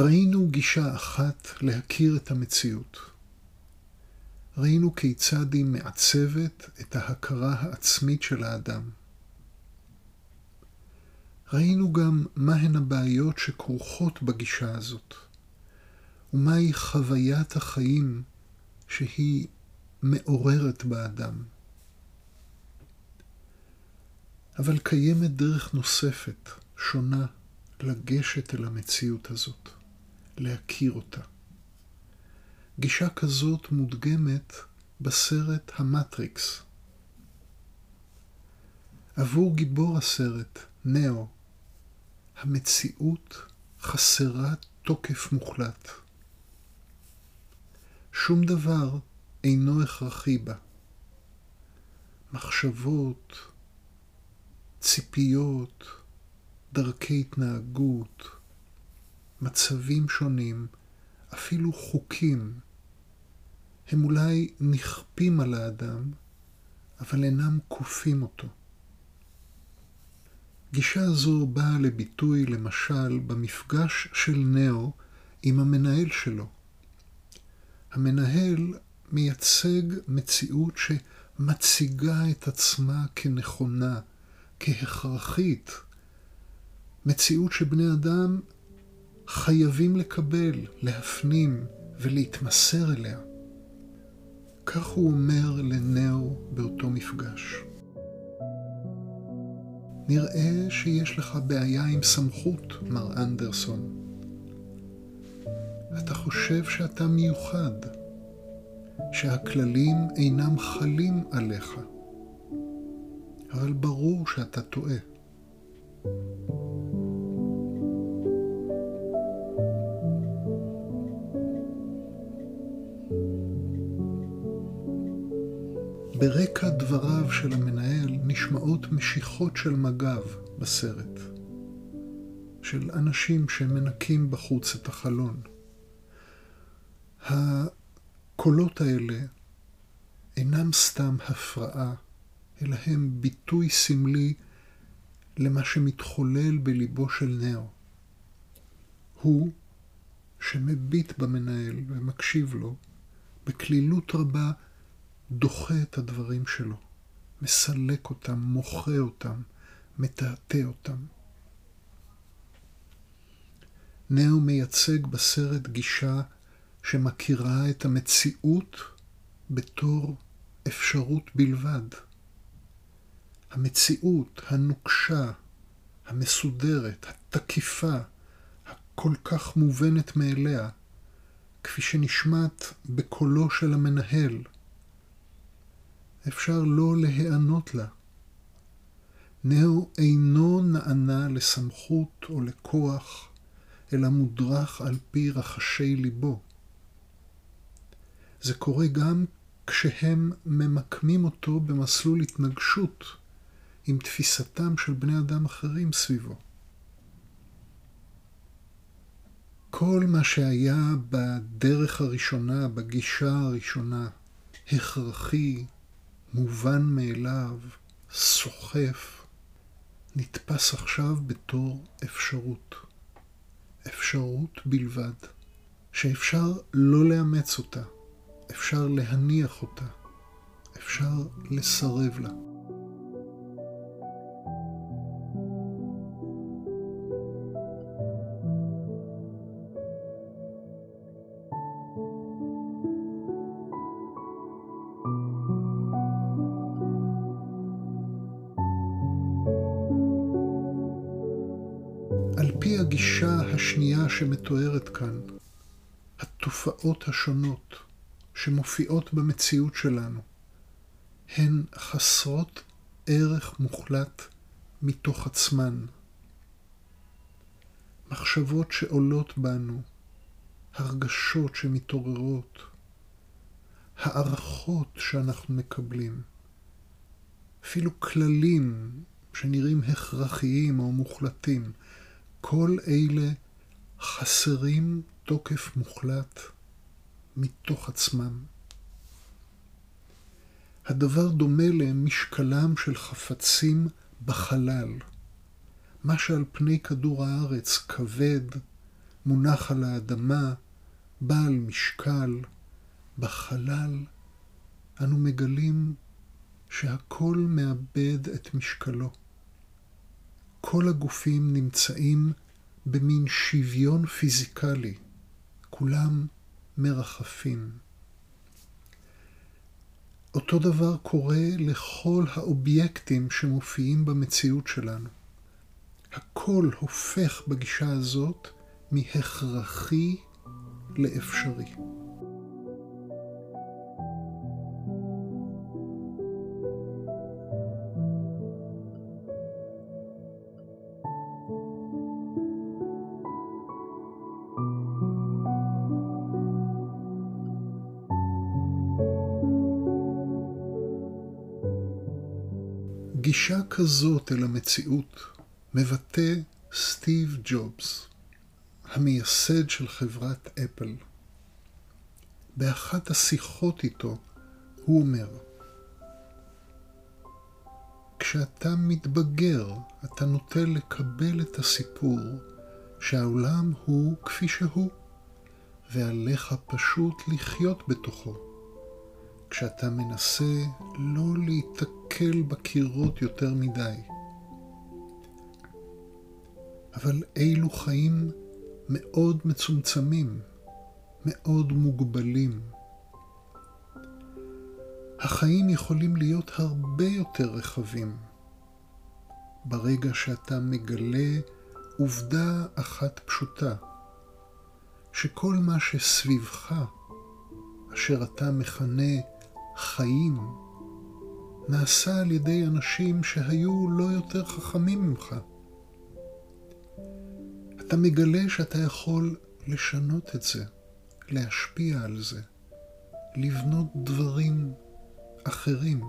ראינו גישה אחת להכיר את המציאות. ראינו כיצד היא מעצבת את ההכרה העצמית של האדם. ראינו גם מהן הבעיות שכרוכות בגישה הזאת, ומהי חוויית החיים שהיא מעוררת באדם. אבל קיימת דרך נוספת, שונה, לגשת אל המציאות הזאת, להכיר אותה. גישה כזאת מודגמת בסרט המטריקס. עבור גיבור הסרט, נאו, המציאות חסרה תוקף מוחלט. שום דבר אינו הכרחי בה. מחשבות, ציפיות, דרכי התנהגות, מצבים שונים, אפילו חוקים, הם אולי נכפים על האדם, אבל אינם כופים אותו. גישה זו באה לביטוי למשל במפגש של נאו עם המנהל שלו. המנהל מייצג מציאות שמציגה את עצמה כנכונה, כהכרחית, מציאות שבני אדם חייבים לקבל, להפנים ולהתמסר אליה. כך הוא אומר לנאו באותו מפגש. נראה שיש לך בעיה עם סמכות, מר אנדרסון. אתה חושב שאתה מיוחד, שהכללים אינם חלים עליך, אבל ברור שאתה טועה. ברקע דבריו של המנהל נשמעות משיכות של מג"ב בסרט, של אנשים שמנקים בחוץ את החלון. הקולות האלה אינם סתם הפרעה, אלא הם ביטוי סמלי למה שמתחולל בליבו של נאו. הוא, שמביט במנהל ומקשיב לו, בקלילות רבה דוחה את הדברים שלו, מסלק אותם, מוחה אותם, מטאטא אותם. נאו מייצג בסרט גישה שמכירה את המציאות בתור אפשרות בלבד. המציאות הנוקשה, המסודרת, התקיפה, הכל כך מובנת מאליה, כפי שנשמעת בקולו של המנהל, אפשר לא להיענות לה. נאו אינו נענה לסמכות או לכוח, אלא מודרך על פי רחשי ליבו. זה קורה גם כשהם ממקמים אותו במסלול התנגשות עם תפיסתם של בני אדם אחרים סביבו. כל מה שהיה בדרך הראשונה, בגישה הראשונה, הכרחי, מובן מאליו, סוחף, נתפס עכשיו בתור אפשרות. אפשרות בלבד, שאפשר לא לאמץ אותה, אפשר להניח אותה, אפשר לסרב לה. הגישה השנייה שמתוארת כאן, התופעות השונות שמופיעות במציאות שלנו, הן חסרות ערך מוחלט מתוך עצמן. מחשבות שעולות בנו, הרגשות שמתעוררות, הערכות שאנחנו מקבלים, אפילו כללים שנראים הכרחיים או מוחלטים, כל אלה חסרים תוקף מוחלט מתוך עצמם. הדבר דומה למשקלם של חפצים בחלל. מה שעל פני כדור הארץ כבד מונח על האדמה, בעל משקל, בחלל, אנו מגלים שהכל מאבד את משקלו. כל הגופים נמצאים במין שוויון פיזיקלי, כולם מרחפים. אותו דבר קורה לכל האובייקטים שמופיעים במציאות שלנו. הכל הופך בגישה הזאת מהכרחי לאפשרי. גישה כזאת אל המציאות מבטא סטיב ג'ובס, המייסד של חברת אפל. באחת השיחות איתו הוא אומר, כשאתה מתבגר, אתה נוטה לקבל את הסיפור שהעולם הוא כפי שהוא, ועליך פשוט לחיות בתוכו. כשאתה מנסה לא להיתקל בקירות יותר מדי. אבל אילו חיים מאוד מצומצמים, מאוד מוגבלים. החיים יכולים להיות הרבה יותר רחבים. ברגע שאתה מגלה עובדה אחת פשוטה, שכל מה שסביבך, אשר אתה מכנה חיים נעשה על ידי אנשים שהיו לא יותר חכמים ממך. אתה מגלה שאתה יכול לשנות את זה, להשפיע על זה, לבנות דברים אחרים.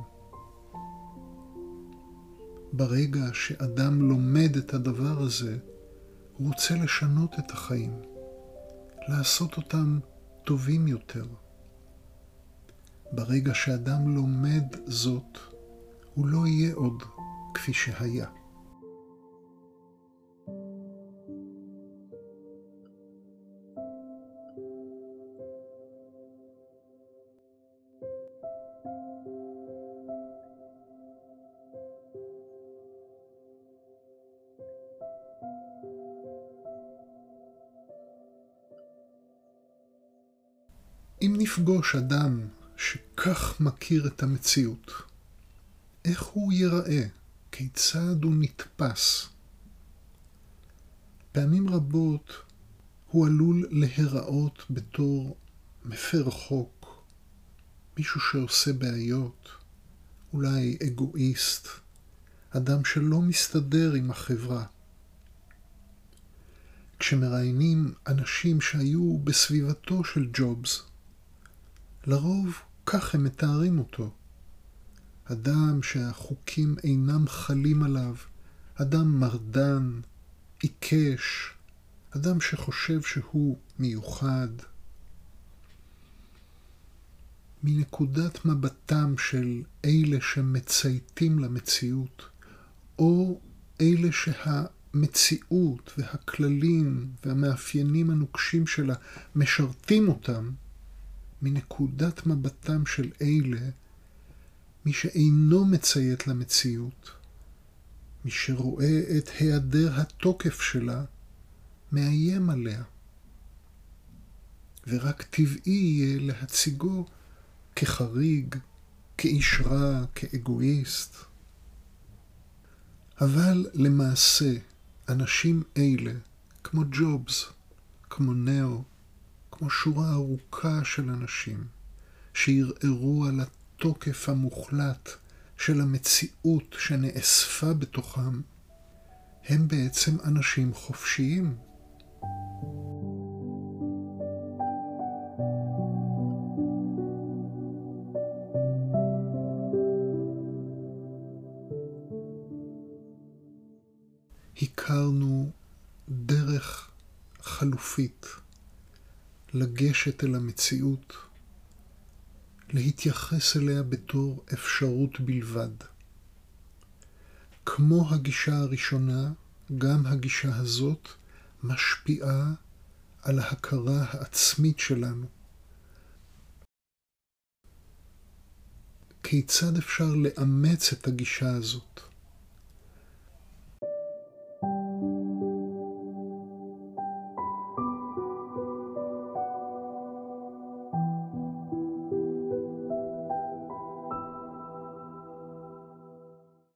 ברגע שאדם לומד את הדבר הזה, הוא רוצה לשנות את החיים, לעשות אותם טובים יותר. ברגע שאדם לומד זאת, הוא לא יהיה עוד כפי שהיה. אם נפגוש אדם שכך מכיר את המציאות, איך הוא ייראה? כיצד הוא נתפס? פעמים רבות הוא עלול להיראות בתור מפר חוק, מישהו שעושה בעיות, אולי אגואיסט, אדם שלא מסתדר עם החברה. כשמראיינים אנשים שהיו בסביבתו של ג'ובס, לרוב כך הם מתארים אותו. אדם שהחוקים אינם חלים עליו, אדם מרדן, עיקש, אדם שחושב שהוא מיוחד. מנקודת מבטם של אלה שמצייתים למציאות, או אלה שהמציאות והכללים והמאפיינים הנוקשים שלה משרתים אותם, מנקודת מבטם של אלה, מי שאינו מציית למציאות, מי שרואה את היעדר התוקף שלה, מאיים עליה. ורק טבעי יהיה להציגו כחריג, כאיש רע, כאגואיסט. אבל למעשה, אנשים אלה, כמו ג'ובס, כמו נאו, כמו שורה ארוכה של אנשים שערערו על התוקף המוחלט של המציאות שנאספה בתוכם, הם בעצם אנשים חופשיים. הכרנו דרך חלופית לגשת אל המציאות, להתייחס אליה בתור אפשרות בלבד. כמו הגישה הראשונה, גם הגישה הזאת משפיעה על ההכרה העצמית שלנו. כיצד אפשר לאמץ את הגישה הזאת?